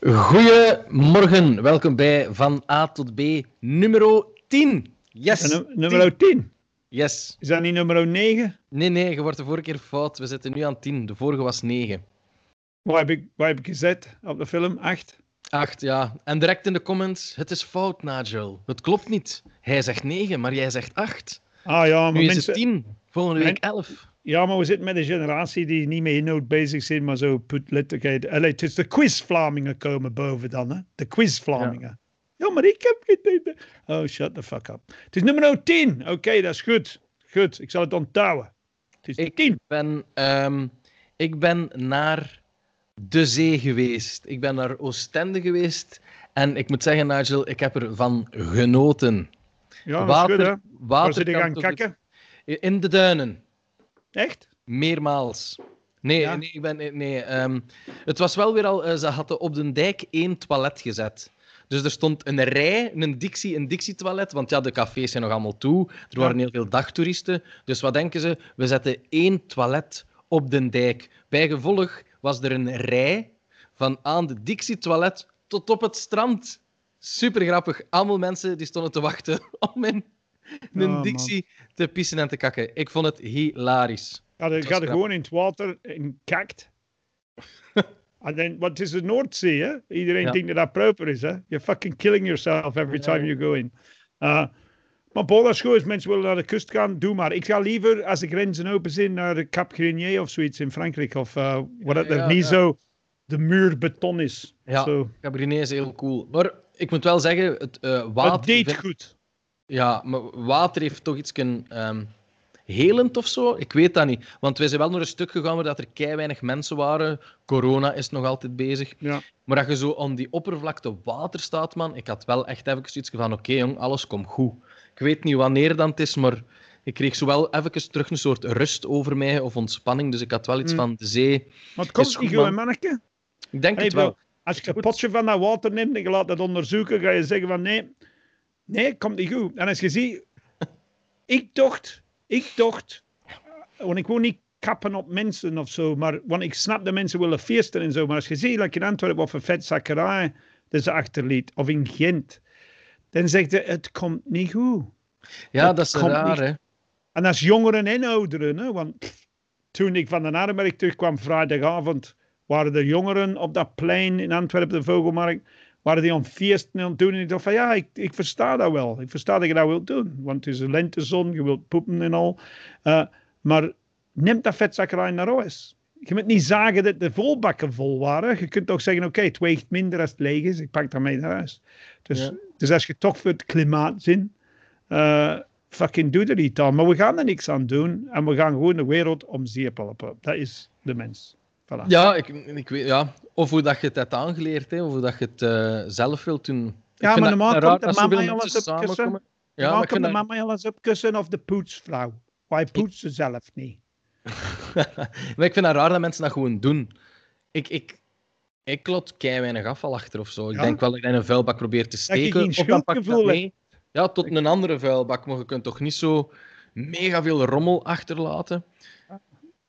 Goedemorgen, welkom bij Van A tot B, nummer 10. Yes. Nummer 10. Yes. Is dat niet nummer 9? Nee, nee, je wordt de vorige keer fout. We zitten nu aan 10. De vorige was 9. Waar heb, ik, waar heb ik gezet op de film? 8? 8, ja. En direct in de comments, het is fout, Nigel. Het klopt niet. Hij zegt 9, maar jij zegt 8. Ah ja, maar Nu is mensen... het 10. Volgende week 11. Ja, maar we zitten met een generatie die niet met inhoud bezig zijn, maar zo put letterlijk. Allee, het is de quiz-Vlamingen komen boven dan, hè? De quiz-Vlamingen. Ja. maar ik heb geen. Oh, shut the fuck up. Het is nummer 10. Oké, dat is goed. Goed, ik zal het onthouden. Het is Ik 10. ben, ehm, ik ben naar de zee geweest. Ik ben naar Oostende geweest. En ik moet zeggen, Nigel, ik heb ervan genoten. Ja, dat is goed, hè? Waar water zit kakken? het- In de duinen. Echt? Meermaals. Nee, Ja? nee, ik ben, nee, nee ehm, het was wel weer al... eh, ze hadden op de dijk één toilet gezet. Dus er stond een rij, een Dixie, een Dixie-toilet. Want ja, de cafés zijn nog allemaal toe. Er waren heel veel dagtoeristen. Dus wat denken ze? We zetten één toilet op de dijk. Bijgevolg was er een rij van aan de Dixie-toilet tot op het strand. Super grappig. Allemaal mensen die stonden te wachten om in een Oh, te pissen en te kakken. Ik vond het hilarisch. Ja, dan gaat er gewoon in het water en kakt. en dan, wat is de Noordzee, hè? Iedereen Ja. denkt dat dat proper is, hè? You're fucking killing yourself every time ja. you go in. Uh, maar Paul, dat is goed. Mensen willen naar de kust gaan, doe maar. Ik ga liever, als de grenzen open zijn, naar de Cap Grenier of zoiets in Frankrijk. Of uh, wat het er niet zo de muur beton is. Ja. Zo. Cabernet is heel cool. Maar ik moet wel zeggen, het eh, Het water... deed vind- goed. Ja, maar water heeft toch iets ehm helend of zo? Ik weet dat niet. Want wij zijn wel naar een stuk gegaan waar dat er kei weinig mensen waren. Corona is nog altijd bezig. Ja. Maar dat je zo aan die oppervlakte water staat, man. Ik had wel echt even zoiets van: oké, jong, alles komt goed. Ik weet niet wanneer dat is, maar ik kreeg zo wel even terug een soort rust over mij of ontspanning. Dus ik had wel iets Mm. van de zee. Maar het komt niet goed, man. manneke? Ik denk Hey, het wel. bro, als je een potje van dat water neemt en je laat dat onderzoeken, ga je zeggen van nee, nee, het komt niet goed. En als je ziet, ik dacht, ik dacht, want ik wil niet kappen op mensen of zo, maar, want ik snap dat mensen willen feesten en zo, maar als je ziet, like in Antwerpen of een vetzakkerij dat ze achterliet, of in Gent, dan zegt je, het komt niet goed. Ja, dat dat is raar, niet. hè? En als jongeren en ouderen, hè, want pff, toen ik van de Arenberg terugkwam vrijdagavond, waren er jongeren op dat plein in Antwerpen, de Vogelmarkt, waren die aan het feesten en aan het doen. En ik dacht van ja, ik, ik versta dat wel. Ik versta dat je dat wilt doen, want het is een lentezon, je wilt poepen en al. Eh, maar neem dat vetzakkerij naar huis. Je moet niet zeggen dat de volbakken vol waren. Je kunt toch zeggen, oké, het weegt minder als het leeg is. Ik pak dat mee naar huis. Dus, Ja. dus als je toch voor het klimaat zin, eh, fucking doe er niet aan. Maar we gaan er niks aan doen. En we gaan gewoon de wereld om zeep helpen. Dat is de mens. Voilà. Ja, ik, ik weet, ja. Of hoe dat je het hebt aangeleerd, hè. of hoe dat je het eh, zelf wilt doen. Ik Ja, maar dat normaal komt de dat mama alles mensen op kussen. samenkomen. Ja, ik komt vind de dat- mama alles opkussen of de poetsvrouw? Wij poetsen zelf niet. maar ik vind dat raar dat mensen dat gewoon doen. Ik, ik, ik lot kei weinig afval achter of zo. Ik Ja? denk wel dat je in een vuilbak probeert te je steken. geen of dan pak je dat mee. Ja, tot een andere vuilbak. Maar je kunt toch niet zo mega veel rommel achterlaten.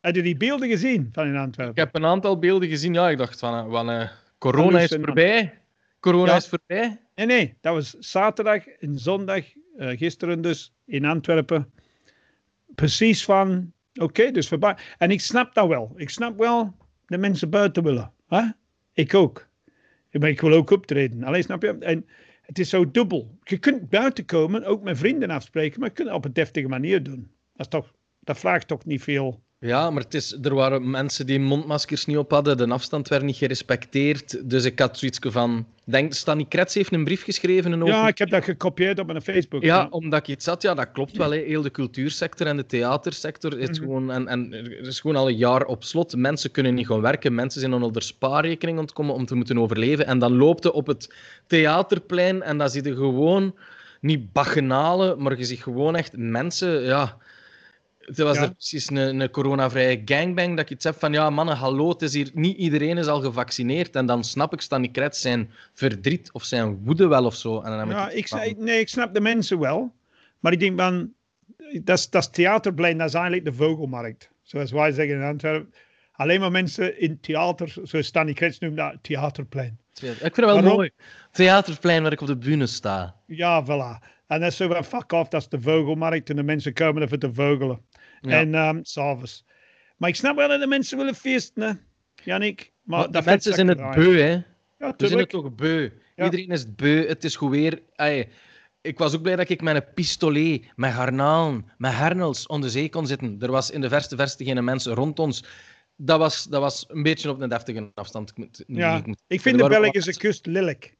Heb je die beelden gezien van in Ik Antwerpen? heb een aantal beelden gezien. Ja, ik dacht van, eh, van eh, corona is voorbij. Corona Ja. is voorbij. Nee, nee. Dat was zaterdag en zondag, eh, gisteren dus, in Antwerpen. Precies van, oké, dus voorbij. En ik snap dat wel. Ik snap wel dat mensen buiten willen. Hè? Ik ook. Maar ik wil ook optreden. Alleen snap je? En het is zo dubbel. Je kunt buiten komen, ook met vrienden afspreken, maar je kunt het op een deftige manier doen. Dat, is toch, dat vraagt toch niet veel. Ja, maar het is, er waren mensen die mondmaskers niet op hadden, de afstand werd niet gerespecteerd. Dus ik had zoiets van... Denk, Stanny Krets heeft een brief geschreven. Een Ja, ik heb dat gekopieerd op mijn Facebook. ja, omdat ik iets had. Ja, dat klopt wel. Heel de cultuursector en de theatersector is Mhm. gewoon... En, en er is gewoon al een jaar op slot. Mensen kunnen niet gaan werken. Mensen zijn onder spaarrekening ontkomen om te moeten overleven. En dan loopt je op het theaterplein en dan zie je gewoon... Niet bacchanalen, maar je ziet gewoon echt mensen... Ja, het was Ja. er precies een, een coronavrije gangbang, dat ik iets heb van, ja mannen, hallo, het is hier, niet iedereen is al gevaccineerd. En dan snap ik Stanny Kretz zijn verdriet of zijn woede wel of zo. En dan heb Ja, ik van, nee, ik snap de mensen wel. Maar ik denk van, dat is, dat is theaterplein, dat is eigenlijk de vogelmarkt. Zoals wij zeggen in Antwerpen. Alleen maar mensen in theater, zoals Stanley Kretz noemt dat, theaterplein. Ik vind het wel Waarom? mooi. Theaterplein waar ik op de bühne sta. Ja, voilà. En dat is zo van, fuck off, dat is de vogelmarkt. En de mensen komen even te vogelen. Ja. En um, s'avonds. Maar ik snap wel dat de mensen willen feesten, hè. Jannik. Maar Maar de mensen zijn het beu, hè. Ja, We zijn het toch beu. Iedereen is het beu. Het is gewoon weer... Ik was ook blij dat ik met een pistolet, met garnalen, met hernels onder zee kon zitten. Er was in de verste verste geen mensen rond ons. Dat was, dat was een beetje op een deftige afstand. Ik, moet, Ja, ik, moet- Ik vind de Belgische kust lelijk.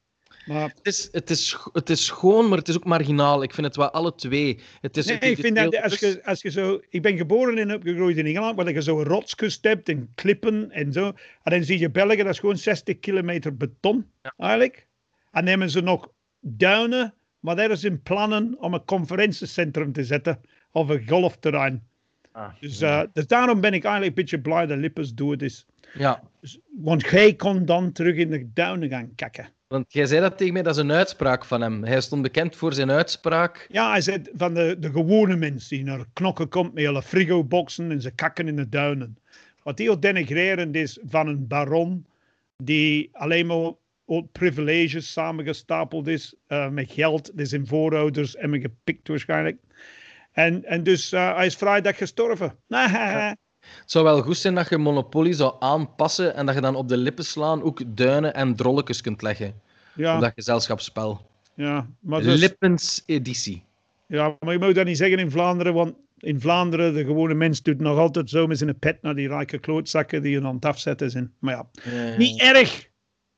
Maar Het is, het, is, het is schoon, maar het is ook marginaal. Ik vind het wel alle twee. Het is nee, het ik vind dat als je, als je zo... Ik ben geboren en opgegroeid in Engeland, waar je zo rotskust hebt en klippen en zo. En dan zie je België, dat is gewoon 60 kilometer beton, eigenlijk. En dan hebben ze nog duinen, maar daar is in plannen om een conferentiecentrum te zetten of een golfterrein. Ah, Dus, eh, dus daarom ben ik eigenlijk een beetje blij dat Lippers dood is. ja, Dus, want jij kon dan terug in de duinen gaan kakken. Want jij zei dat tegen mij, dat is een uitspraak van hem. Hij stond bekend voor zijn uitspraak. Ja, hij zei van de, de gewone mens die naar knokken komt met hele frigo-boxen en ze kakken in de duinen. Wat heel denigrerend is van een baron die alleen maar op privileges samengestapeld is eh, met geld, dus zijn voorouders hebben gepikt waarschijnlijk. En, en dus eh, hij is vrijdag gestorven. Het zou wel goed zijn dat je Monopoly zou aanpassen en dat je dan op de lippen slaan ook duinen en drolletjes kunt leggen. Op ja, dat gezelschapsspel. ja, maar dus, Lippens editie. ja, maar je moet dat niet zeggen in Vlaanderen, want in Vlaanderen, de gewone mens doet nog altijd zo met zijn pet naar die rijke klootzakken die je aan het afzetten zijn. Maar ja, Niet erg,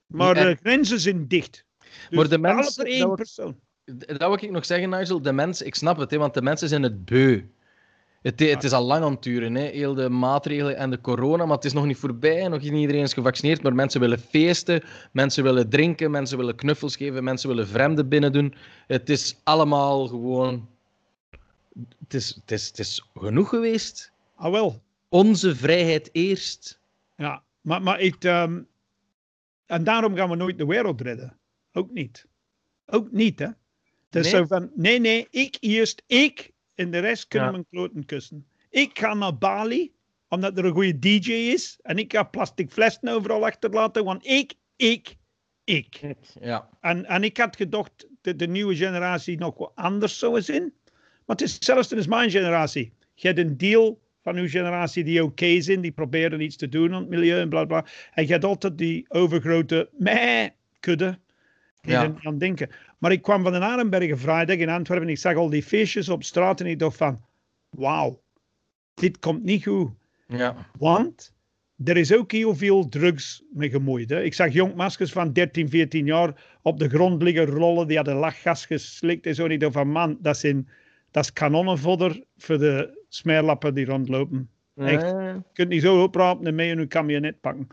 maar Niet de erg. grenzen zijn dicht. Dus Maar de mensen- dat één wil- persoon. Dat wil ik nog zeggen, Nigel. De mensen, ik snap het, hè, want de mensen zijn het beu. Het, het is al lang aan het duren, hè, heel de maatregelen en de corona, maar het is nog niet voorbij. Nog niet iedereen is gevaccineerd, maar mensen willen feesten, mensen willen drinken, mensen willen knuffels geven, mensen willen vreemden binnen doen. Het is allemaal gewoon... Het is, het is, het is genoeg geweest. Ah wel, Onze vrijheid eerst. ja. Maar, maar ik, ehm, en daarom gaan we nooit de wereld redden. Ook niet. Ook niet, hè. Het is Nee? zo van, nee, nee, ik eerst, ik en de rest kunnen Ja. mijn kloten kussen. Ik ga naar Bali, omdat er een goede DJ is. En ik ga plastic flessen overal achterlaten, want ik, ik, ik. Ja. En, en ik had gedacht dat de nieuwe generatie nog wat anders zou zijn. Maar het is zelfs is mijn generatie. Je hebt een deel van uw generatie die oké zijn, die proberen iets te doen aan het milieu en bla bla. En je hebt altijd die overgrote meh-kudde Ja. aan denken. Maar ik kwam van de Arenbergen vrijdag in Antwerpen en ik zag al die feestjes op straat en ik dacht van, wauw, dit komt niet goed. Ja. Want er is ook heel veel drugs mee gemoeid. Hè. Ik zag jongmaskers van 13, 14 jaar op de grond liggen rollen. Die hadden lachgas geslikt en zo. En ik dacht van, man, dat, zijn, dat is kanonnenvodder voor de smeerlappen die rondlopen. Echt. Je kunt niet zo oprapen en mee in uw camionet pakken.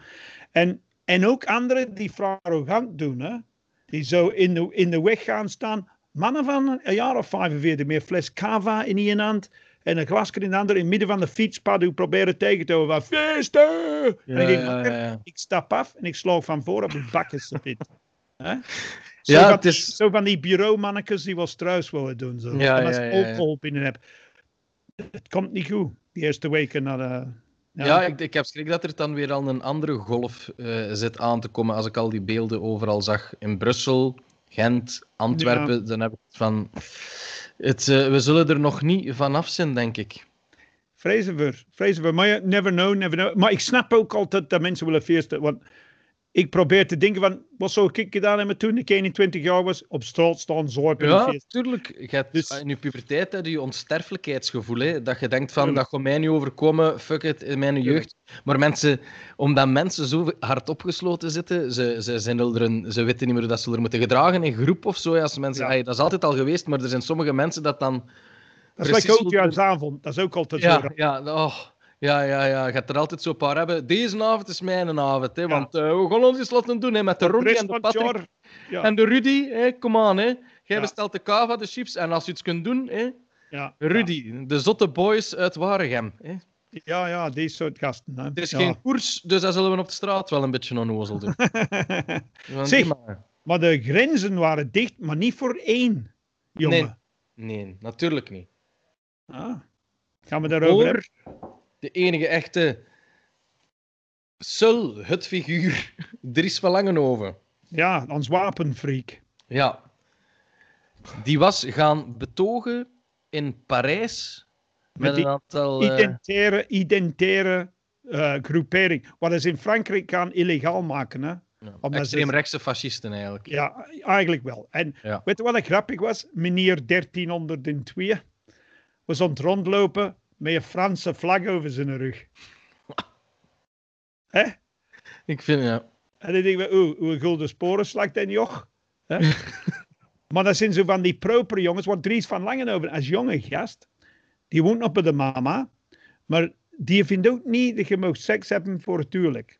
En, en ook anderen die arrogant doen. Hè. Die zo in de, in de weg gaan staan. Mannen van een jaar of 45 meer fles cava in één hand. En een glasje in de andere. In het midden van de fietspad. Die proberen tegen te houden. Van feesten! en ik denk, ja, ja, ja. ik stap af en ik sloog van voor op de bakkenspit. Hè? Zo, Ja, van, het is- zo van die bureaumannetjes die wel struis willen doen. Zo. Ja, en als je ja, ja. binnen hebt. Het komt niet goed. Die eerste weken naar de... Ja, ik, ik heb schrik dat er dan weer al een andere golf eh, zit aan te komen. Als ik al die beelden overal zag in Brussel, Gent, Antwerpen, dan heb ik van. Het, eh, we zullen er nog niet vanaf zijn, denk ik. Vrezen we, vrezen we. Maar never know, never know. Maar ik snap ook altijd dat mensen willen feesten. Want ik probeer te denken van, wat zou ik gedaan hebben toen ik 21 jaar was? Op straat staan, zuipen en Ja, feesten. tuurlijk. Je hebt, Dus- In je puberteit heb je onsterfelijkheidsgevoel. Hè? Dat je denkt van, dat gaat mij niet overkomen, fuck it, in mijn jeugd. Maar mensen, omdat mensen zo hard opgesloten zitten, ze, ze, zijn er ze weten niet meer dat ze er moeten gedragen in groep of zo. Als mensen, Ja. "Hey, dat is altijd al geweest, maar er zijn sommige mensen dat dan... Dat is precies like ook doen. avond. Dat is ook altijd zo. Ja, ja, oh, ja, ja, ja. Je gaat er altijd zo'n paar hebben. Deze avond is mijn avond, hè, want eh, we gaan ons eens laten doen hè, met de De Ronnie rest en de Patrick. Ja, En de Rudy, hè, kom aan, hè. Jij Ja. bestelt de kava, de chips, en als je iets kunt doen, hè, ja, Rudy, de zotte boys uit Waregem. Hè. Ja, ja, die soort gasten. Hè. Het is geen koers, dus dat zullen we op de straat wel een beetje onnozel doen. Zeg. maar- maar de grenzen waren dicht, maar niet voor één jongen. Nee, natuurlijk niet. Ah. Gaan we daarover hebben? De enige echte Sul, het figuur, Dries van Langenhoven. Ja, ons wapenfreak. Ja. Die was gaan betogen in Parijs met, een aantal... eh, Identitaire, identitaire eh, groepering. Wat is in Frankrijk kan illegaal maken. Hè? ja, extreemrechtse fascisten eigenlijk. Ja, eigenlijk wel. En Ja. weet je wat grappig was? Meneer 1302 was aan het rondlopen met een Franse vlag over zijn rug. Hè? Ik vind, ja. En dan denk ik, hoe, hoe gulden sporen slakt dat joch? Hè? maar dat zijn zo van die proper jongens, want Dries van Langenhoven als jonge gast, die woont nog bij de mama, maar die vindt ook niet dat je mag seks hebben voor het huwelijk.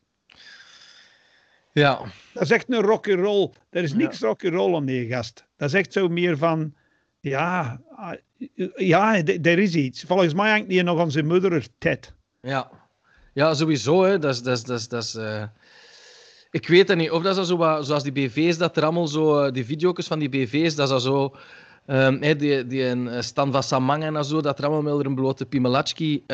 Ja, Dat is echt een rock'n'roll. Er is niks rock'n'roll aan die gast. Dat is echt zo meer van, ja, ah, ja, er is iets. Volgens mij hangt die nog aan zijn moeder tet. ja. Ja, sowieso. Hè. Dat is, dat is, dat is, dat is, eh, Ik weet het niet. Of dat is zo wat, zoals die BV's, dat er allemaal zo... eh, die video's van die BV's, dat is zo... hè, die, die een eh, Stan van Samangen en zo, dat er allemaal met een blote Pimelatski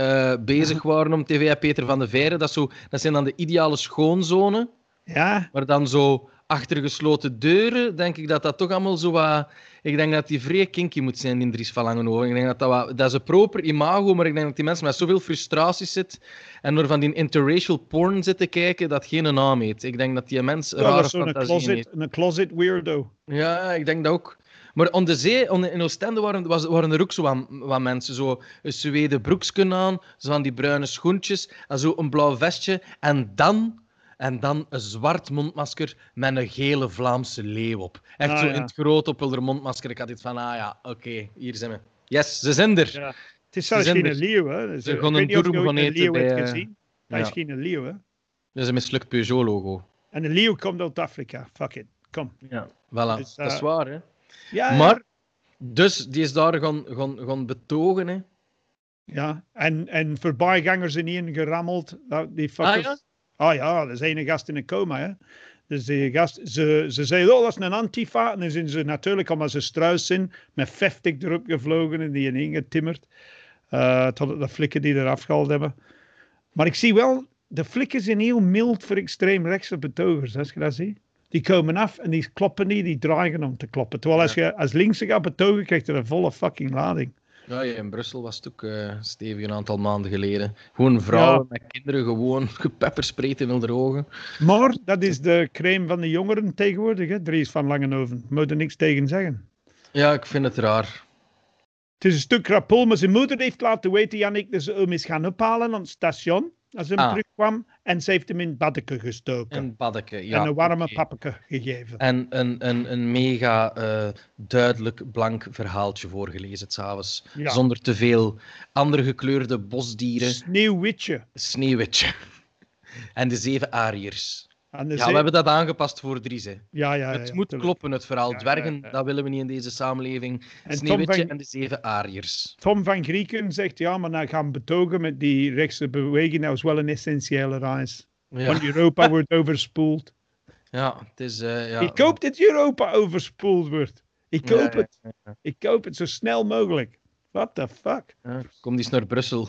bezig waren om tv. Peter van de Veire, dat, zo, dat zijn dan de ideale schoonzonen. Ja, Maar dan zo achter gesloten deuren, denk ik dat dat toch allemaal zo wat... Ik denk dat die vrij kinky moet zijn, in Dries van Langenhoven. Ik denk dat dat wat... Dat is een proper imago, maar ik denk dat die mensen met zoveel frustraties zitten en door van die interracial porn zitten kijken, dat geen naam heeft. Ik denk dat die mens dat rare is zo'n fantasieën closet, heeft. een closet weirdo. Ja, ik denk dat ook. Maar on de zee, on- in Oostende waren, was, waren er ook zo wat, wat mensen. Zo een Zweden broeksken aan, zo van die bruine schoentjes, en zo een blauw vestje. En dan, en dan een zwart mondmasker met een gele Vlaamse leeuw op. Echt Ah, zo ja. in het groot op mondmasker. Ik had dit van, ah ja, oké, hier zijn we. Yes, ze zijn er. Ja. Het is zelfs geen er. leeuw, hè. Ze eh, ik gaan een een eten leeuw bij, hebt eh, gezien. Dat ja. is geen leeuw, hè. Dat is een mislukt Peugeot-logo. En een leeuw komt uit Afrika. Fuck it. Kom. Ja. Voilà, Dus, dat is eh, waar, hè. Ja, Maar, dus, die is daar gaan, gaan, gaan betogen, hè. ja. En, en voorbijgangers in één gerammeld. Dat- Die Ah, fuckers. ja? Ah ja, er is een gast in een coma, hè. Dus die gast, ze, ze zeiden, oh, dat is een antifa. En dan zijn ze natuurlijk, omdat ze struis zijn, met 50 erop gevlogen en die in getimmerd. Eh tot de flikken die eraf gehaald hebben. Maar ik zie wel, de flikken zijn heel mild voor extreemrechtse betogers, als je dat ziet. Die komen af en die kloppen niet, die dreigen om te kloppen. Terwijl als je als linkse gaat betogen, krijg je een volle fucking lading. Ja, in Brussel was het ook eh, stevig een aantal maanden geleden. Gewoon vrouwen met kinderen gewoon gepeppersprayed in hun ogen. Maar dat is de crème van de jongeren tegenwoordig, hè? Dries van Langenhoven. Moet er niks tegen zeggen. Ja, ik vind het raar. Het is een stuk rapul, maar zijn moeder heeft laten weten, Jannik, dat ze hem is gaan ophalen aan het station. Als hij Ah. terugkwam. En ze heeft hem in baddeke gestoken. Een baddeke, ja. en een warme pappeke gegeven. En een, een, een mega eh, duidelijk blank verhaaltje voorgelezen s'avonds. Ja. Zonder te veel andere gekleurde bosdieren. Sneeuwwitje. Sneeuwwitje. En de zeven Ariërs. Ja, we hebben dat aangepast voor Dries. Hè. ja, ja, het moet kloppen, het verhaal. Dwergen, dat willen we niet in deze samenleving. En Tom Sneeuwwitje van- en de zeven Ariërs. Tom van Grieken zegt, ja, maar nou gaan betogen met die rechtse beweging, dat is wel een essentiële reis. Ja, Want Europa wordt overspoeld. ja het is... eh, ja. Ik hoop dat Europa overspoeld wordt. Ik hoop ja, het. Ik hoop het zo snel mogelijk. What the fuck? Kom eens naar Brussel.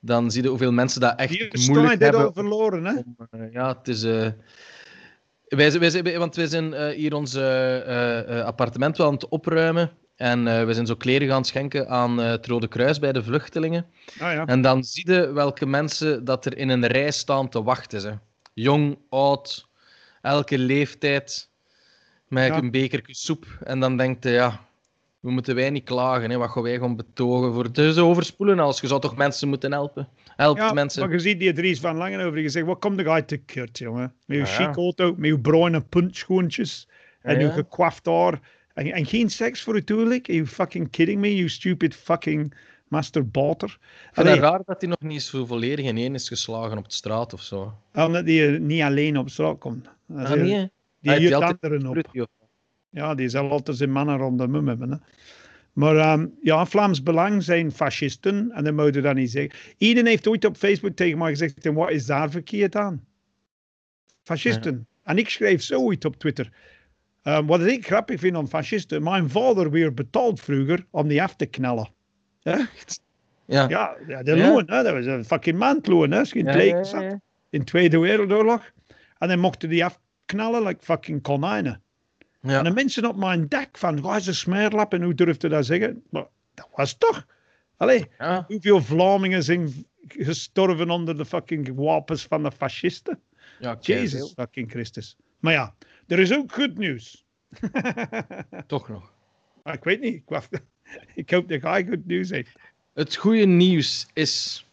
Dan zie je hoeveel mensen dat echt Hier moeilijk hebben. al verloren, hè? om, eh, ja, het is... eh, wij, wij, zijn- want wij zijn eh, hier ons appartement wel aan het opruimen. En we zijn zo kleren gaan schenken aan het Rode Kruis bij de vluchtelingen. Ah ja. En dan zie je welke mensen dat er in een rij staan te wachten. Ze. Jong, oud, elke leeftijd. Met Ja. een bekertje soep. En dan denkt je, ja, we moeten wij niet klagen. Hè. Wat gaan wij gaan betogen voor het overspoelen als Je zou toch mensen moeten helpen? Help Ja, mensen. maar je ziet die Dries van Langenhoven, je zegt, wat komt er uit te kut, jongen? Met je Ja, ja. chic auto, met je bruine puntschoentjes en Ja, je ja. gekwaft haar. En, en geen seks voor het huwelijk? Are you fucking kidding me, you stupid fucking masturbator? Allee, het raar dat hij nog niet zo volledig in één is geslagen op de straat of zo. omdat die eh, niet alleen op straat komt. Dat is, Ah, nee? Die Hij heeft jut altijd anderen op. Ja, die zal altijd zijn mannen rond de mum hebben. Hè. Maar ehm, ja, Vlaams Belang zijn fascisten. En dat moet je dan niet zeggen. Iedereen heeft ooit op Facebook tegen mij gezegd: en wat is daar verkeerd aan? Fascisten. En ik schreef zoiets op Twitter. Ehm, wat ik grappig vind aan fascisten. Mijn vader weer betaald vroeger om die af te knallen. Ja. Ja, ja, de Ja. loon, hè? dat was een fucking maandloon. Hè? Als je in Ja, in de Tweede Wereldoorlog. En dan mochten die knallen like fucking konijnen. En Ja. de mensen op mijn dak van, is een smeerlap en hoe durft hij dat zeggen? Maar dat was toch. Allee, Ja. hoeveel Vlamingen zijn gestorven onder de fucking wapens van de fascisten? Ja, Jezus fucking Christus. Maar ja, er is ook goed nieuws. Toch nog. Maar ik weet niet. Ik, wacht, ik hoop dat hij goed nieuws heeft. Het goede nieuws is.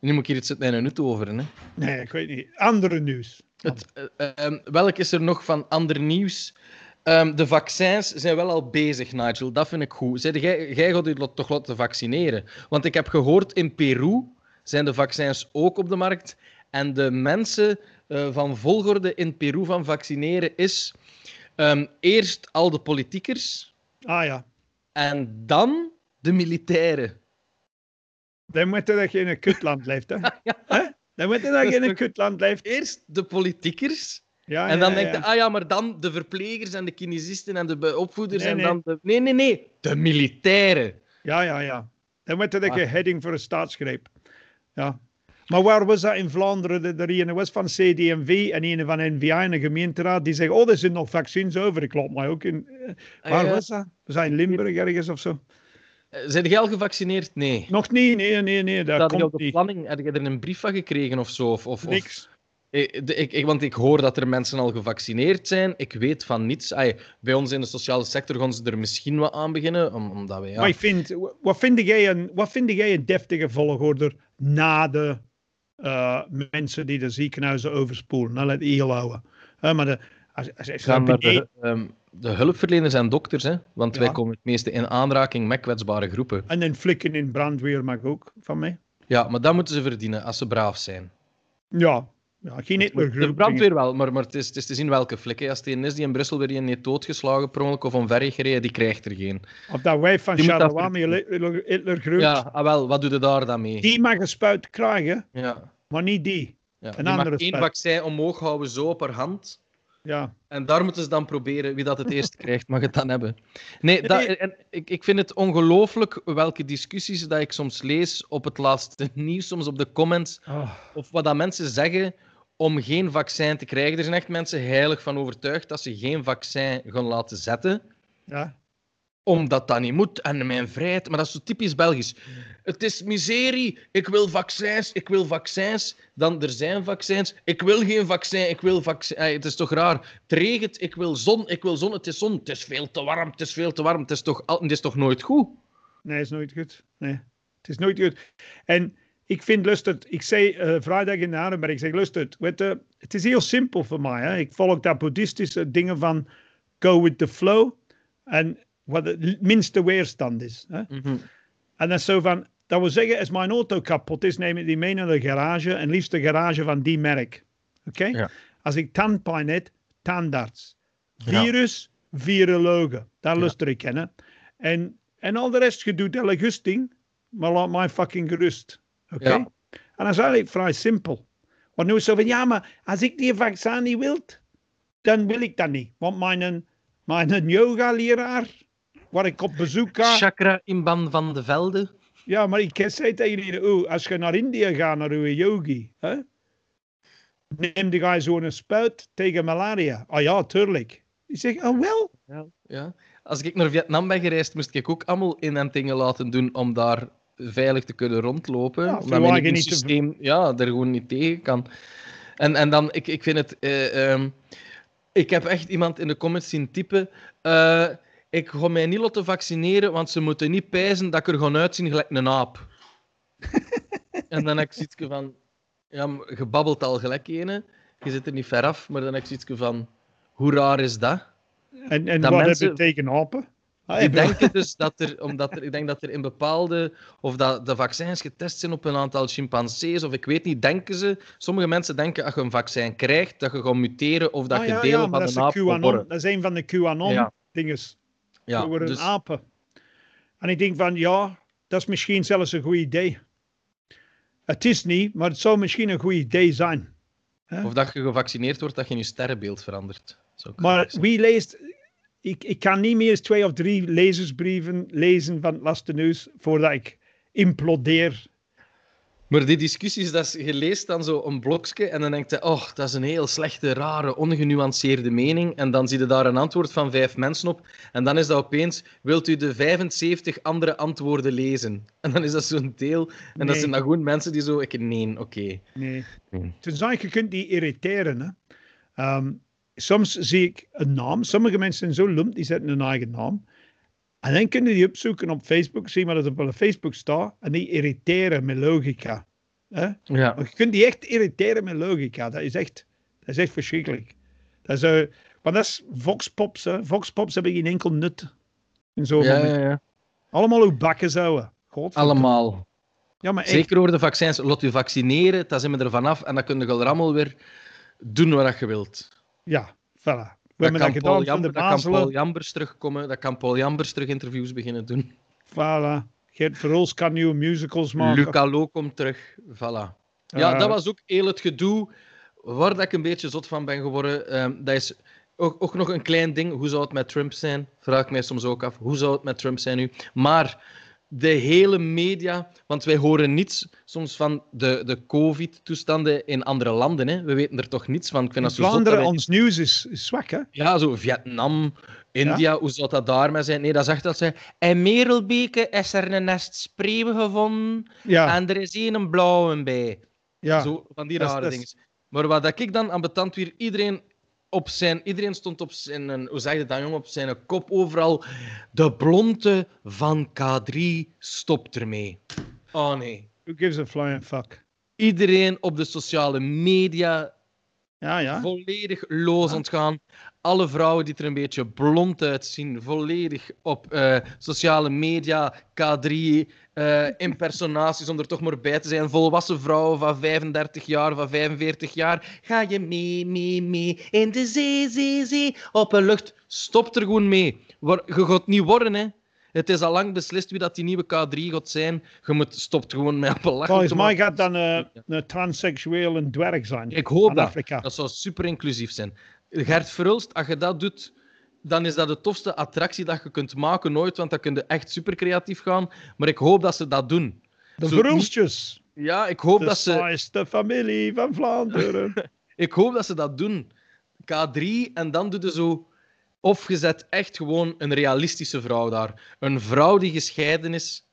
Nu moet ik hier iets uit mijn nut over. Hè. Nee, ik weet niet. Andere nieuws. Het, eh, ehm, welk is er nog van ander nieuws? Ehm, de vaccins zijn wel al bezig, Nigel. Dat vind ik goed. Zeg, jij, jij gaat lot- toch laten vaccineren? Want ik heb gehoord in Peru zijn de vaccins ook op de markt. En de mensen eh, van volgorde in Peru van vaccineren is ehm, eerst al de politiekers Ah ja. en dan de militairen. Dan moet je dat je in een kutland leeft, hè? Hè? Dan moet je dat je in een kutland leeft. Eerst de politiekers Ja, En dan ja, denk je, ah ja, maar dan de verplegers en de kinesisten en de opvoeders Nee, en nee. dan de... Nee, nee, nee. De militairen. Ja, ja, ja. Dan moet je dat je Ah. heading voor een staatsgreep. Ja. Maar waar was dat in Vlaanderen? De- Er een was van CD&V en een van NVA in de gemeenteraad. Die zeggen, oh, er zijn nog vaccins over. Ik loop mij ook in. eh, Waar Eh, was dat? We zijn in Limburg ergens of zo. Eh, Zijn jij al gevaccineerd? Nee. Nog niet, nee, nee, nee. Dat Had je komt op de niet. planning, had je er een brief van gekregen of zo? Of, of, of- Niks. Ik, de- ik, ik- want ik hoor dat er mensen al gevaccineerd zijn. Ik weet van niets. Bij ons in de sociale sector gaan ze er misschien wat aan beginnen. om- Omdat we, ja... Maar ik vind, wat vind jij een, wat vind jij een deftige volgorde na de eh, mensen die de ziekenhuizen overspoelen? Nou, let heel houden. Hè, maar de, als, als, als gaan naar beneden- de, de hulpverleners en dokters, hè? want Ja. wij komen het meeste in aanraking met kwetsbare groepen. En dan flikken in brandweer mag ook van mij. Ja, maar dat moeten ze verdienen als ze braaf zijn. Ja, ja geen Hitler De brandweer wel, maar, maar het, is, het is te zien welke flik. hè. Als het een is die in Brussel weer een heeft doodgeslagen per ongeluk of omver gereden, die krijgt er geen. Of dat wijf van Die Charleroi Hitler, Hitler groeit, Ja, ah, wel, wat doe je daar dan mee? die mag een spuit krijgen, Ja, maar niet die. ja. Een Die mag andere één spuit. vaccin omhoog houden, zo op haar hand. Ja, En daar moeten ze dan proberen, wie dat het eerst krijgt, mag het dan hebben. Nee, dat, en ik, ik vind het ongelooflijk welke discussies dat ik soms lees op het laatste nieuws, soms op de comments, of wat dat mensen zeggen om geen vaccin te krijgen. Er zijn echt mensen heilig van overtuigd dat ze geen vaccin gaan laten zetten, ja. Omdat dat niet moet en mijn vrijheid. Maar dat is zo typisch Belgisch. Het is miserie, ik wil vaccins, ik wil vaccins. Dan, er zijn vaccins, ik wil geen vaccin, ik wil vaccin. Het is toch raar. Het regent, ik wil zon, ik wil zon, het is zon. Het is veel te warm, het is veel te warm. Het is toch, het is toch nooit goed? Nee, is nooit goed. Nee, het is nooit goed. En ik vind lustert, ik zei eh, vrijdag in de Arenberg, ik zeg lustert, weet het is heel simpel voor mij. Hè? Ik volg dat boeddhistische dingen van go with the flow en wat het minste weerstand is. Hè? En dat is zo van, dat wil zeggen, als mijn auto kapot is, neem ik die mee naar de garage en liefst de garage van die merk. Oké? Ja. Als ik tandpijn heb, tandarts. Ja. Virus, virologen. Daar Ja. luister ik kennen. En, en al de rest, je doet hele gusting, maar laat mij fucking gerust. Oké? Ja. En dat is eigenlijk vrij simpel. Want nu is zo van, ja, maar als ik die vaccin niet wil, dan wil ik dat niet. Want mijn, mijn yoga-leraar, waar ik op bezoek ga... Chakra inban van de velden. Ja, maar ik zei tegen iedereen, oh, als je naar India gaat, naar uw yogi, hè, neem de guy zo'n spuit tegen malaria. Ah ja, tuurlijk. Ik zeg, oh wel. Ja, ja. Als ik naar Vietnam ben gereisd, moest ik ook allemaal inentingen laten doen om daar veilig te kunnen rondlopen. Ja, omdat mijn niet te- ja, er gewoon niet tegen kan. En, en dan, ik, ik vind het... eh, ehm, ik heb echt iemand in de comments zien typen... eh, ik ga mij niet laten vaccineren, want ze moeten niet pijzen dat ik er ga uitzien gelijk een aap. en dan heb ik zoiets van... Ja, je babbelt al gelijk ene. Je zit er niet ver af, maar dan heb ik zoiets van... Hoe raar is dat? En, en Dat wat mensen- hebben tegen apen? Ah, ik denken dus dat er, omdat er, ik denk dat er in bepaalde, of dat de vaccins getest zijn op een aantal chimpansees, of ik weet niet, denken ze, sommige mensen denken als je een vaccin krijgt, dat je gaat muteren of dat Ah, je ja, maar van dat een is, aap de gaat QAnon, worden. dat is een van de QAnon-dinges. Ja, we worden dus, apen. En ik denk van, ja, dat is misschien zelfs een goed idee. Het is niet, maar het zou misschien een goed idee zijn. of dat je gevaccineerd wordt, dat je je sterrenbeeld verandert. Maar wie leest... Ik, ik kan niet meer eens twee of drie lezersbrieven lezen van het laatste nieuws voordat ik implodeer. Maar die discussies, dat is, je leest dan zo een blokje en dan denkt je, oh, dat is een heel slechte, rare, ongenuanceerde mening. En dan zie je daar een antwoord van vijf mensen op. En dan is dat opeens, wilt u de 75 andere antwoorden lezen? En dan is dat zo'n deel. En dat Nee. zijn dan gewoon mensen die zo, ik, nee, oké. Nee. Nee. Tenzij je kunt die irriteren. Hè. Ehm, soms zie ik een naam. Sommige mensen zijn zo lump, die zetten een eigen naam. En dan kunnen die opzoeken op Facebook, zien wat er op Facebook staat. En die irriteren met logica. Hè? Ja. Maar je kunt die echt irriteren met logica. Dat is echt, dat is echt verschrikkelijk. Dat is, eh, maar dat is voxpops. Hè. Voxpops hebben geen enkel nut. In zo'n Ja, ja, ja. Allemaal ook bakken zouden. Allemaal. Ja, maar echt. Zeker over de vaccins. Laat je vaccineren, dan zijn we er vanaf. En dan kun je er allemaal weer doen wat je wilt. Ja, voilà. We hebben dat gedaan van de dat kan Paul. Jambers terugkomen. Dat kan Paul Jambers terug interviews beginnen doen. Voilà. Gert Verhulst kan nieuwe musicals maken. Luca Lo komt terug. Voilà. Ja, Eh, dat was ook heel het gedoe waar dat ik een beetje zot van ben geworden. Ehm, dat is ook, ook nog een klein ding. Hoe zou het met Trump zijn? Vraag ik mij soms ook af. Hoe zou het met Trump zijn nu? Maar de hele media, want wij horen niets soms van de, de COVID-toestanden in andere landen. Hè? We weten er toch niets van. Ik vind In dat Vlaanderen, wij- ons nieuws is, is zwak, hè? Ja, zo Vietnam, India, hoe zou dat daar mee zijn? Nee, dat echt dat ze... In Merelbeke is er een nest spreeuwen gevonden Ja, en er is één een blauwe bij. ja. Zo, van die rare dingen. Maar wat dat ik dan aan betand weer, iedereen op zijn, iedereen stond op zijn, hoe zeg je dat jong, op zijn kop overal. De blonde van K3 stopt ermee. Oh nee. Who gives a flying fuck? Iedereen op de sociale media Ja, ja. volledig los gaan. Alle vrouwen die er een beetje blond uitzien, volledig op eh, sociale media, K3, eh, impersonaties om er toch maar bij te zijn. Volwassen vrouwen van 35 jaar, van 45 jaar. Ga je mee, mee, mee in de zee, zee, zee, op een lucht. Stop er gewoon mee. Je gaat niet worden, hè. Het is al lang beslist wie dat die nieuwe K3 gaat zijn. Je moet stopt gewoon met op een. Volgens mij gaat dan een, een transseksueel een dwerg zijn. Ik hoop dat. Afrika. Dat zou super inclusief zijn. Gert Verhulst, als je dat doet, dan is dat de tofste attractie dat je kunt maken nooit, want dan kun je echt super creatief gaan. Maar ik hoop dat ze dat doen. De Zo Verhulstjes. Ja, ik hoop, De dat ze, saaiste familie van Vlaanderen. ik hoop dat ze dat doen. K3 en dan doe je zo... Of je zet echt gewoon een realistische vrouw daar. Een vrouw die gescheiden is,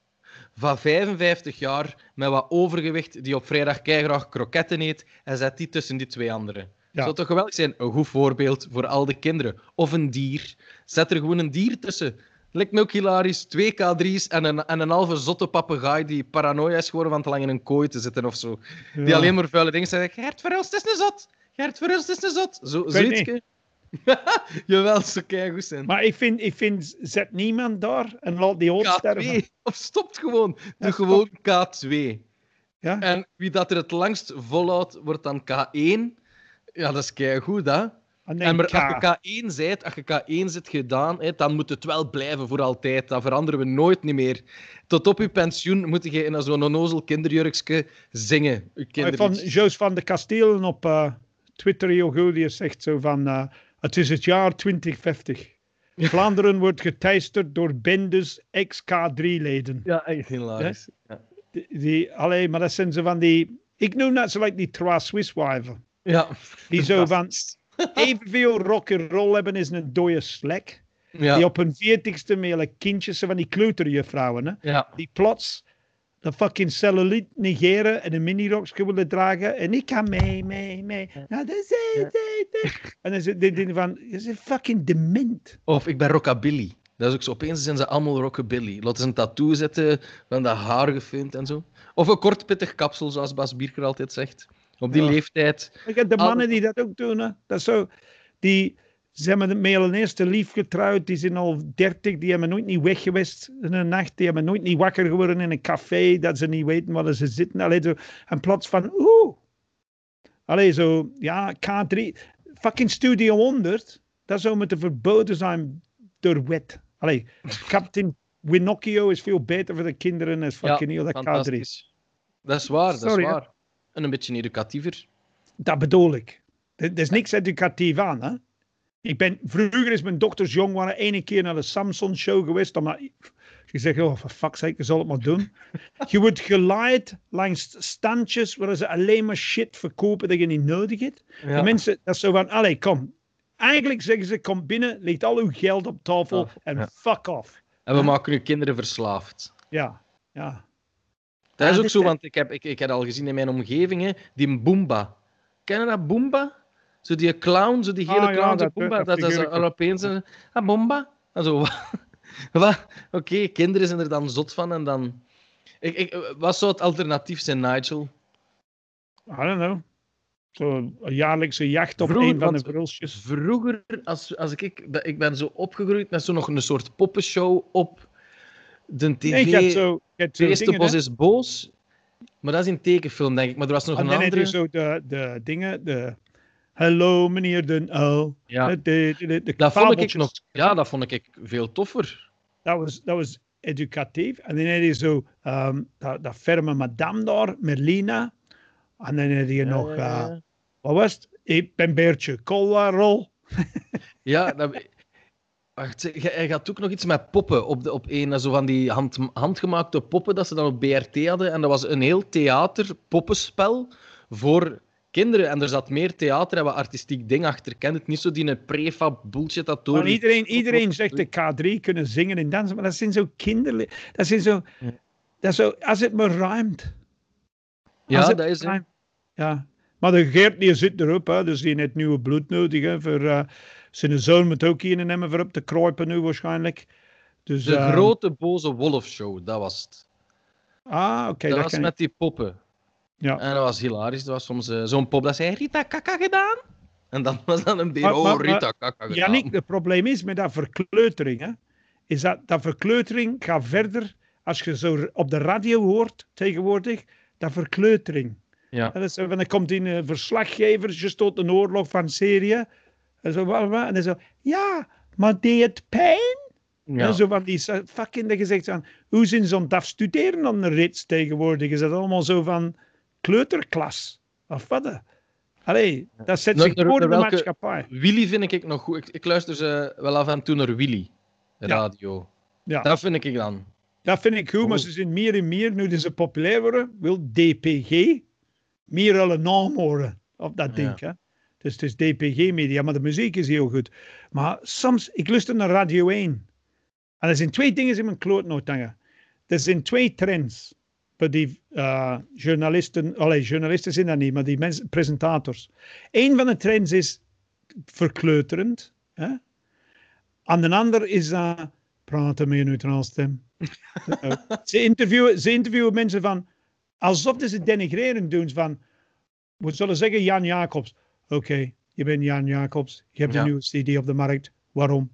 van 55 jaar, met wat overgewicht, die op vrijdag graag kroketten eet, en zet die tussen die twee anderen. Zou toch geweldig zijn? Een goed voorbeeld voor al de kinderen. Of een dier. Zet er gewoon een dier tussen. Lijkt me ook hilarisch. Twee K3's en een, en een halve zotte papegaai die paranoia is geworden van te lang in een kooi te zitten of zo. Die Ja. alleen maar vuile dingen zeggen. Gert Verhulst is een zot. Gert Verhulst is een zot. Zo, zoiets. Jawel, zo keigoed zijn. Maar ik vind, ik vind, zet niemand daar en laat die hond sterven. K2. Of stopt gewoon. Doe Ja, gewoon K2. Ja? En wie dat er het langst volhoudt, wordt dan K1. Ja, dat is keigoed, hè? En En maar als je K1 bent, als je K1 zit gedaan, hè, dan moet het wel blijven voor altijd. Dat veranderen we nooit niet meer. Tot op je pensioen moet je in zo'n onnozel kinderjurkje zingen. Van kinderliedjes. Joos van de Kastelen op eh, Twitter, die zegt zo van... eh, het is het jaar 2050. Vlaanderen wordt geteisterd door bendes ex-K3-leden. Ja, echt hilarisch. Ja. Die, die, allee, maar dat zijn ze van die... Ik noem dat zo like die trois Swisswijven. Ja. Die zo van evenveel rock'n'roll hebben is een dode slek. Ja. Die op hun veertigste mele kindjes, van die kleuterjuffrouwen, hè. ja. Die plots de fucking cellulite negeren en een minirokje willen dragen. En ik ga mee, mee, mee. De zee, zee, zee. En dan zit die van, je bent fucking dement. Of ik ben rockabilly. Dat is ook zo. Opeens zijn ze allemaal rockabilly. Laten ze een tattoo zetten, van dat haar gefilmd en zo. Of een kort pittig kapsel, zoals Bas Bierker altijd zegt. Op die Ja. leeftijd. De mannen die dat ook doen, hè. Dat is zo, die... Ze hebben met hun eerste lief getrouwd. Die zijn al dertig. Die hebben nooit niet weg geweest in een nacht. Die hebben nooit niet wakker geworden in een café. Dat ze niet weten waar ze zitten. Allee, zo. En plots van, oeh. Allee, zo, ja, K3. Fucking Studio 100. Dat zou moeten verboden zijn door wet. Allee, Captain Winocchio is veel beter voor de kinderen dan fucking heel dat K3. fantastisch. Dat is waar, dat Sorry, is waar. En een beetje educatiever. Dat bedoel ik. Er, is niks educatief aan, hè. Ik ben, vroeger is mijn dochters jong waren ene keer naar de Samson show geweest. Omdat Je zegt, oh, for fuck's sake, je zal het maar doen. je wordt geleid langs standjes waar ze alleen maar shit verkopen dat je niet nodig hebt. Ja. De mensen, dat is zo van, allee, kom. Eigenlijk zeggen ze, kom binnen, ligt al uw geld op tafel en ja. fuck off. En we maken uw kinderen verslaafd. Ja, ja. Dat is Ah, ook dit zo, want ik heb, ik, ik heb al gezien in mijn omgeving, hè, die Boomba. Ken je dat, Boomba? Zo die clown, zo die gele Ah, ja, clown, zo dat- Boomba. dat is een... Ah, Boomba? En zo, wat? Oké, kinderen zijn er dan zot van en dan... Ik, ik, wat zou het alternatief zijn, Nigel? I don't know. Zo een jaarlijkse jacht op Vroeger, een van de brulsjes. Vroeger, als, als ik, ik, ben- ik ben zo opgegroeid met zo nog een soort poppenshow op de tv. Nee, zo, de eerste dingen, bos is boos. Maar dat is in tekenfilm, denk ik. Maar er was nog En een dan heb andere... je zo de, de dingen, de... Hallo, meneer Den Uil. Ja. De, de, de, Dat vond ik nog... Ja, dat vond ik veel toffer. Dat was, dat was educatief. En dan heb je zo ehm, dat, dat ferme madame daar, Merlina. En dan heb je nog, Ja, eh, wat was het? Ik ben Beertje Collarol. Ja, dat... Wacht, je had ook nog iets met poppen op, de, op een, zo van die hand, handgemaakte poppen dat ze dan op BRT hadden. En dat was een heel theater, poppenspel voor kinderen. En er zat meer theater en wat artistiek ding achter. Ken het niet zo die een prefab bullshit dat door. Maar iedereen, iedereen zegt de K3 kunnen zingen en dansen, maar dat zijn zo kinderlijk. Dat zijn zo, dat zo, als het maar ruimt. Ja, dat is het. ruimt. Ja. Maar de Geert die zit erop, hè, dus die heeft nieuwe bloed nodig. Hè, voor, eh, zijn zoon moet ook hier nemen voor op te kruipen nu waarschijnlijk. Dus, De eh, grote boze wolfshow, dat was het. Ah, oké. dat dat was ik. met die poppen. Ja. En dat was hilarisch. Dat was soms eh, zo'n pop dat zei: Rita Kaka gedaan. En dan was dan een maar- oh, Rita Kaka gedaan. Jannik, het probleem is met dat verkleutering, hè, is dat dat verkleutering gaat verder als je zo op de radio hoort tegenwoordig, dat verkleutering. Ja. En dat is, dan komt in een verslaggever, je tot een oorlog van Syrië. En zo, wat, wat, en dan zo, ja, maar deed het pijn? Ja. En zo van die fucking gezegd van, hoe zijn ze aan het afstuderen aan de rits tegenwoordig? Is dat allemaal zo van kleuterklas? Of wat? Allee, dat zet zich naar- voor naar de welke- maatschappij. Willy vind ik nog goed. Ik, ik luister ze wel af en toe naar Willy. Radio. Ja. Dat vind ik dan. Dat vind ik goed, maar Oh. ze zijn meer en meer, nu ze populair worden, wil DPG meer alle naam horen op dat ding. Hè? Dus het is DPG-media, maar de muziek is heel goed. Maar soms, ik luister naar Radio 1. En er zijn twee dingen in mijn klootnoot hangen. Er zijn twee trends. Bij die eh, journalisten, allee, journalisten zijn dat niet, maar die mensen, presentators. Eén van de trends is verkleuterend. Hè? En de ander is eh, praten met een neutraal stem. Eh, ze, interviewen, ze interviewen mensen van, alsof ze denigrerend doen van, we zullen zeggen Jan Jacobs. Oké, je bent Jan Jacobs, je hebt Ja. een nieuwe CD op de markt. Waarom?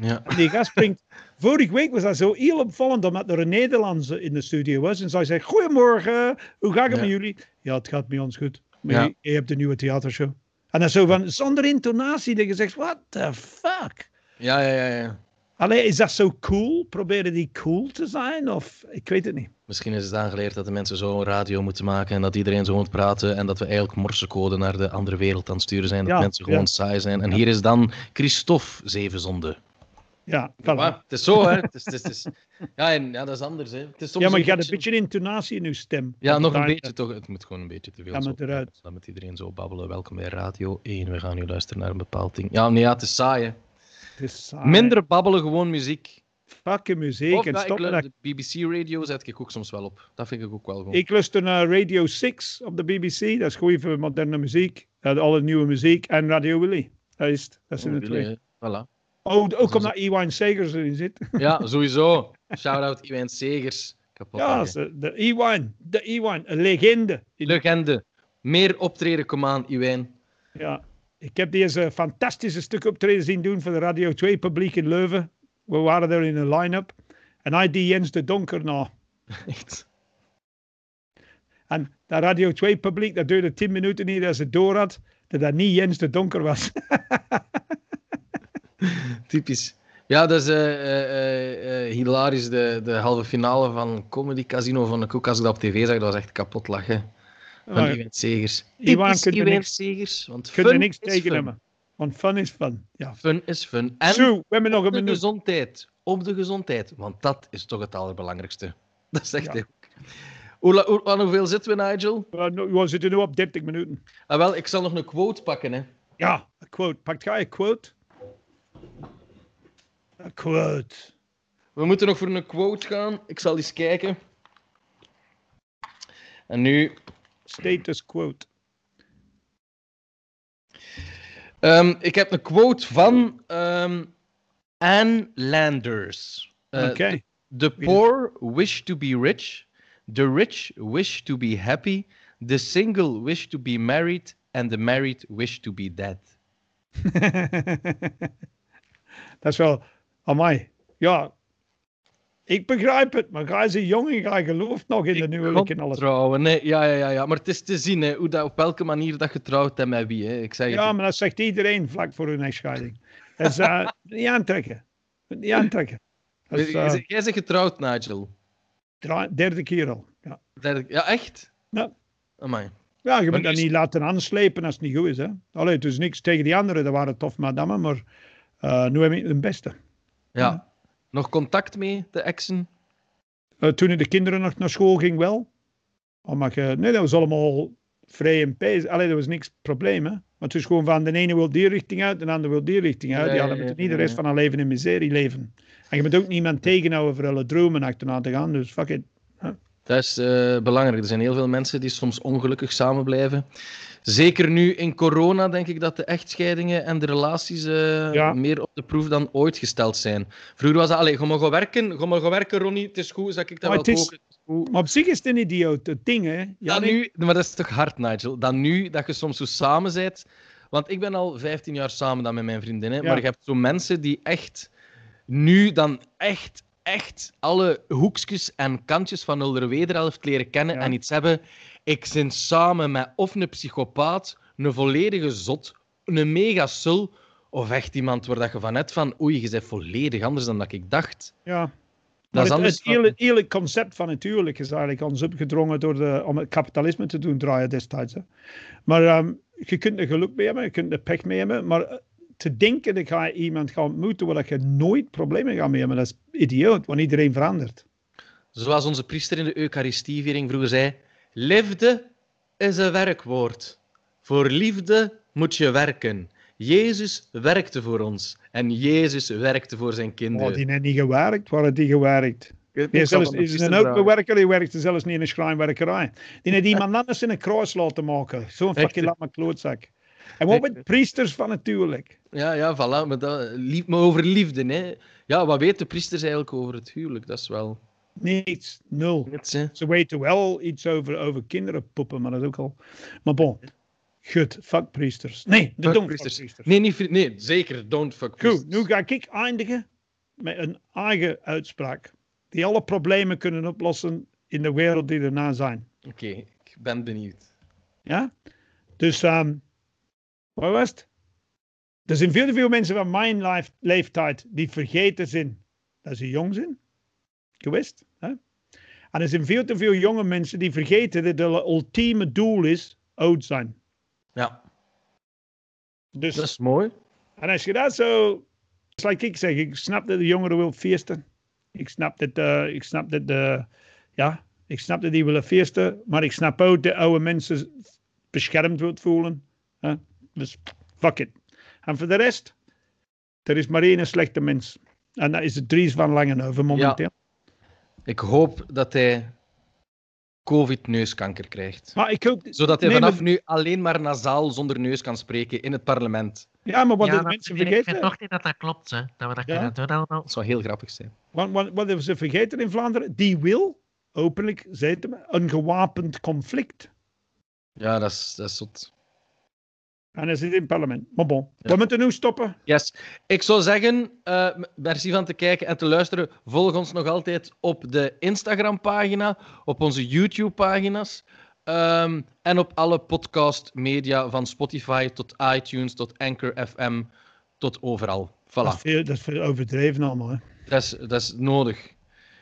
Ja. En die gast springt. Vorige week was dat zo heel opvallend, omdat er een Nederlandse in de studio was. En zij zei: Goedemorgen, hoe gaat het Ja. met jullie? Ja, het gaat met ons goed. Maar Ja. je, hebt een nieuwe theatershow. En dat zo van zonder intonatie, dat je zegt: What the fuck? Ja, ja, ja, ja. Allee, is dat zo cool? Proberen die cool te zijn? Of ik weet het niet. Misschien is het aangeleerd dat de mensen zo radio moeten maken en dat iedereen zo moet praten en dat we eigenlijk morsecode naar de andere wereld aan het sturen zijn. Dat Ja, mensen gewoon ja. saai zijn. En hier is dan Christophe Zevenzonden. Ja, voilà. Het is zo, hè. Het is, het is, het is- Ja, en, ja, dat is anders, hè. Het is soms ja, maar een je gaat een beetje intonatie in je stem. Ja, nog een beetje toch. Het moet gewoon een beetje te veel. Ja, zo. moet eruit. Dan moet iedereen zo babbelen. Welkom bij Radio 1. We gaan nu luisteren naar een bepaald ding. Ja, nee, ja, het is saai, hè. Minder babbelen, gewoon muziek. Fucking muziek Of, en ik stop lu- dat de BBC-radio zet ik ook soms wel op. Dat vind ik ook wel goed. Ik luister naar Radio 6 op de BBC. Dat is goed voor moderne muziek. Alle nieuwe muziek. En Radio Willy. Dat is het. Dat zijn de Oh, twee. Voilà. Oh, ook omdat Iwan Segers erin zit. Ja, sowieso. Shout-out Iwijn Segers. Kapot. ja, de Iwan. De Iwan. Een legende. Legende. Meer optreden, kom aan, Iwijn. Ja. Ik heb deze fantastische stuk optreden zien doen voor de Radio 2 publiek in Leuven. We waren er in een line-up. En hij die Jens de Donker na. Echt. En dat Radio 2 publiek, dat duurde 10 minuten niet dat ze door had dat dat niet Jens de Donker was. Typisch. Ja, dat is eh, hilarisch. De, de halve finale van Comedy Casino van de Koek. Als ik dat op tv zag, dat was echt kapot lachen. Van Maar Iwijn Segers. Iwan kunt Iwijn niks- Segers. Want Je fun niks tegen hebben. Want fun is fun. Ja. Fun is fun. En Zo, we hebben nog een minuut. gezondheid. op de gezondheid. Want dat is toch het allerbelangrijkste. Dat zegt Ja. hij ook. Hoe, hoe- aan hoeveel zitten we, Nigel? Uh, no, we zitten nu op 30 minuten. Ah, wel, ik zal nog een quote pakken. Hè. Ja, een quote. Pakt jij een quote? Een quote. We moeten nog voor een quote gaan. Ik zal eens kijken. En nu Status quote. Ehm, ik heb een quote van ehm, Anne Landers. Eh, Oké. The poor wish to be rich. The rich wish to be happy. The single wish to be married. And the married wish to be dead. Dat is wel mij. Ja, ik begrijp het, maar hij is een jongen, hij gelooft nog in de huwelijk en alles. Trouwen, nee. Ja, ja, ja, ja. Maar het is te zien hè, hoe dat, op welke manier dat getrouwd en met wie. Hè. Ik zeg Ja, het. maar dat zegt iedereen vlak voor hun echtscheiding. Dat is eh, niet aantrekken. Niet aantrekken. Dat is, Jij eh, bent getrouwd, Nigel. derde keer al. Ja, Derde- Ja, echt? Ja. Amai. ja je moet dat is- niet laten aanslepen als het niet goed is. Hè? Allee, het is niks tegen die anderen, dat waren tof madammen, maar eh, nu heb ik een beste. Ja. Nog contact mee, de exen? Eh, toen de kinderen nog naar school ging, wel. Omdat je, nee, dat was allemaal vrij en pijs. Allee, dat was niks probleem, hè. Maar het is gewoon van de ene wil die richting uit, de andere wil die richting uit. Ja, Ja, ja, ja, niet de rest ja. van haar leven in miserie leven. En je moet ook niemand tegenhouden voor alle dromen achterna te gaan. Dus fuck it. Dat is eh, belangrijk. Er zijn heel veel mensen die soms ongelukkig samen blijven. Zeker nu in corona denk ik dat de echtscheidingen en de relaties eh, Ja. meer op de proef dan ooit gesteld zijn. Vroeger was dat, allee, ga maar gaan werken, ga maar gaan werken Ronnie, het is goed, zeg ik dat Maar wel is-. Maar op zich is het een idioot het ding, hè. Ja, nu, maar dat is toch hard, Nigel? Dat nu, dat je soms zo samen bent. Want ik ben al 15 jaar samen dan met mijn vriendin. Hè? Ja. Maar je hebt zo mensen die echt nu dan echt, echt alle hoekjes en kantjes van hun wederhelft leren kennen Ja. en iets hebben. Ik ben samen met of een psychopaat, een volledige zot, een mega sul, of echt iemand waar dat je van hebt van oei, je bent volledig anders dan dat ik dacht. ja. Dat is het, anders het hele, hele concept van het huwelijk is eigenlijk ons opgedrongen door de, om het kapitalisme te doen draaien destijds. Hè. Maar ehm, je kunt er geluk mee hebben, je kunt er pech mee hebben, maar eh, te denken dat je iemand gaat ontmoeten waar dat je nooit problemen gaat mee hebben, dat is idioot, want iedereen verandert. Zoals onze priester in de Eucharistieviering vroeger zei: Liefde is een werkwoord. Voor liefde moet je werken. Jezus werkte voor ons en Jezus werkte voor zijn Oh, kinderen. die heeft niet gewerkt, waar had die gewerkt? Die zelfs, is een vragen. autowerker, die werkte zelfs niet in een schrijnwerkerij. Die heeft iemand anders in een kruis laten maken. Zo'n fucking lamme klootzak. En wat met priesters van natuurlijk. Ja, ja, voilà. Maar, dat, lief, maar over liefde, hè. Ja, wat weet de priesters eigenlijk over het huwelijk? Dat is wel Niets, nul. niets. Ze weten wel iets over, over kinderen poepen, maar dat is ook al. Maar bon, goed, fuck priesters. Nee, de don't priesters. fuck priesters. Nee, niet, nee, zeker. Don't fuck Goed, priesters. nu ga ik eindigen met een eigen uitspraak. Die alle problemen kunnen oplossen in de wereld die erna zijn. Oké, ik ben benieuwd. Ja? Dus, ehm wat was het? Er zijn veel te veel mensen van mijn leef- leeftijd die vergeten zijn dat ze jong zijn. Geweest. En er zijn veel te veel jonge mensen die vergeten dat het ultieme doel is oud zijn. Ja, Dus, dat is mooi. en als je dat zo, zoals ik zeg, ik snap dat de jongeren wil feesten. Ik snap dat, eh, ik snap dat, eh, ja, ik snap dat die willen feesten, maar ik snap ook dat oude mensen beschermd wilt voelen. Dus fuck it. En voor de rest, er is maar één slechte mens. En dat is de Dries van Langenhoven momenteel. Ik hoop dat hij COVID-neuskanker krijgt. Maar ik hoop, Zodat hij Nee, vanaf maar- nu alleen maar nasaal zonder neus kan spreken in het parlement. ja, maar wat ja, de maar mensen ik vind vergeten, toch niet dat dat klopt, hè. Dat we dat Ja? kunnen doen allemaal. Dat zou heel grappig zijn. wat, wat, wat ze vergeten in Vlaanderen, die wil openlijk, zei het een gewapend conflict. Ja, dat is, dat is zot. En hij zit in het parlement. Maar bon, we moeten nu stoppen. Yes. Ik zou zeggen, eh, merci van te kijken en te luisteren. Volg ons nog altijd op de Instagram-pagina, op onze YouTube-pagina's ehm, en op alle podcast-media van Spotify tot iTunes, tot Anchor FM, tot overal. Dat is, Voilà, veel, dat is veel overdreven allemaal. Hè. dat is, dat is nodig.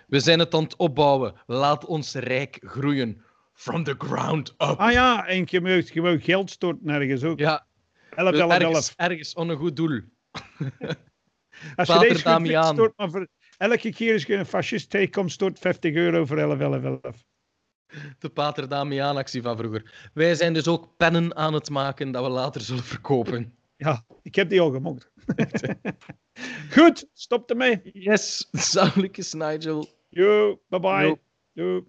We zijn het aan het opbouwen. Laat ons rijk groeien. From the ground up. Ah ja, en je mag, je mag geld storten ergens ook. Ja, 11, 11, 11. ergens, ergens on een goed doel. Als je Pater deze goed stort maar voor elke keer als je een fascist tegenkomt, stort 50 euro voor 11, 11, 11. De Pater Damiaan-actie van vroeger. Wij zijn dus ook pennen aan het maken dat we later zullen verkopen. Ja, ik heb die al gemokt. Goed, stop ermee. Yes, zaligjes Nigel. Yo, bye bye. Yo. Yo.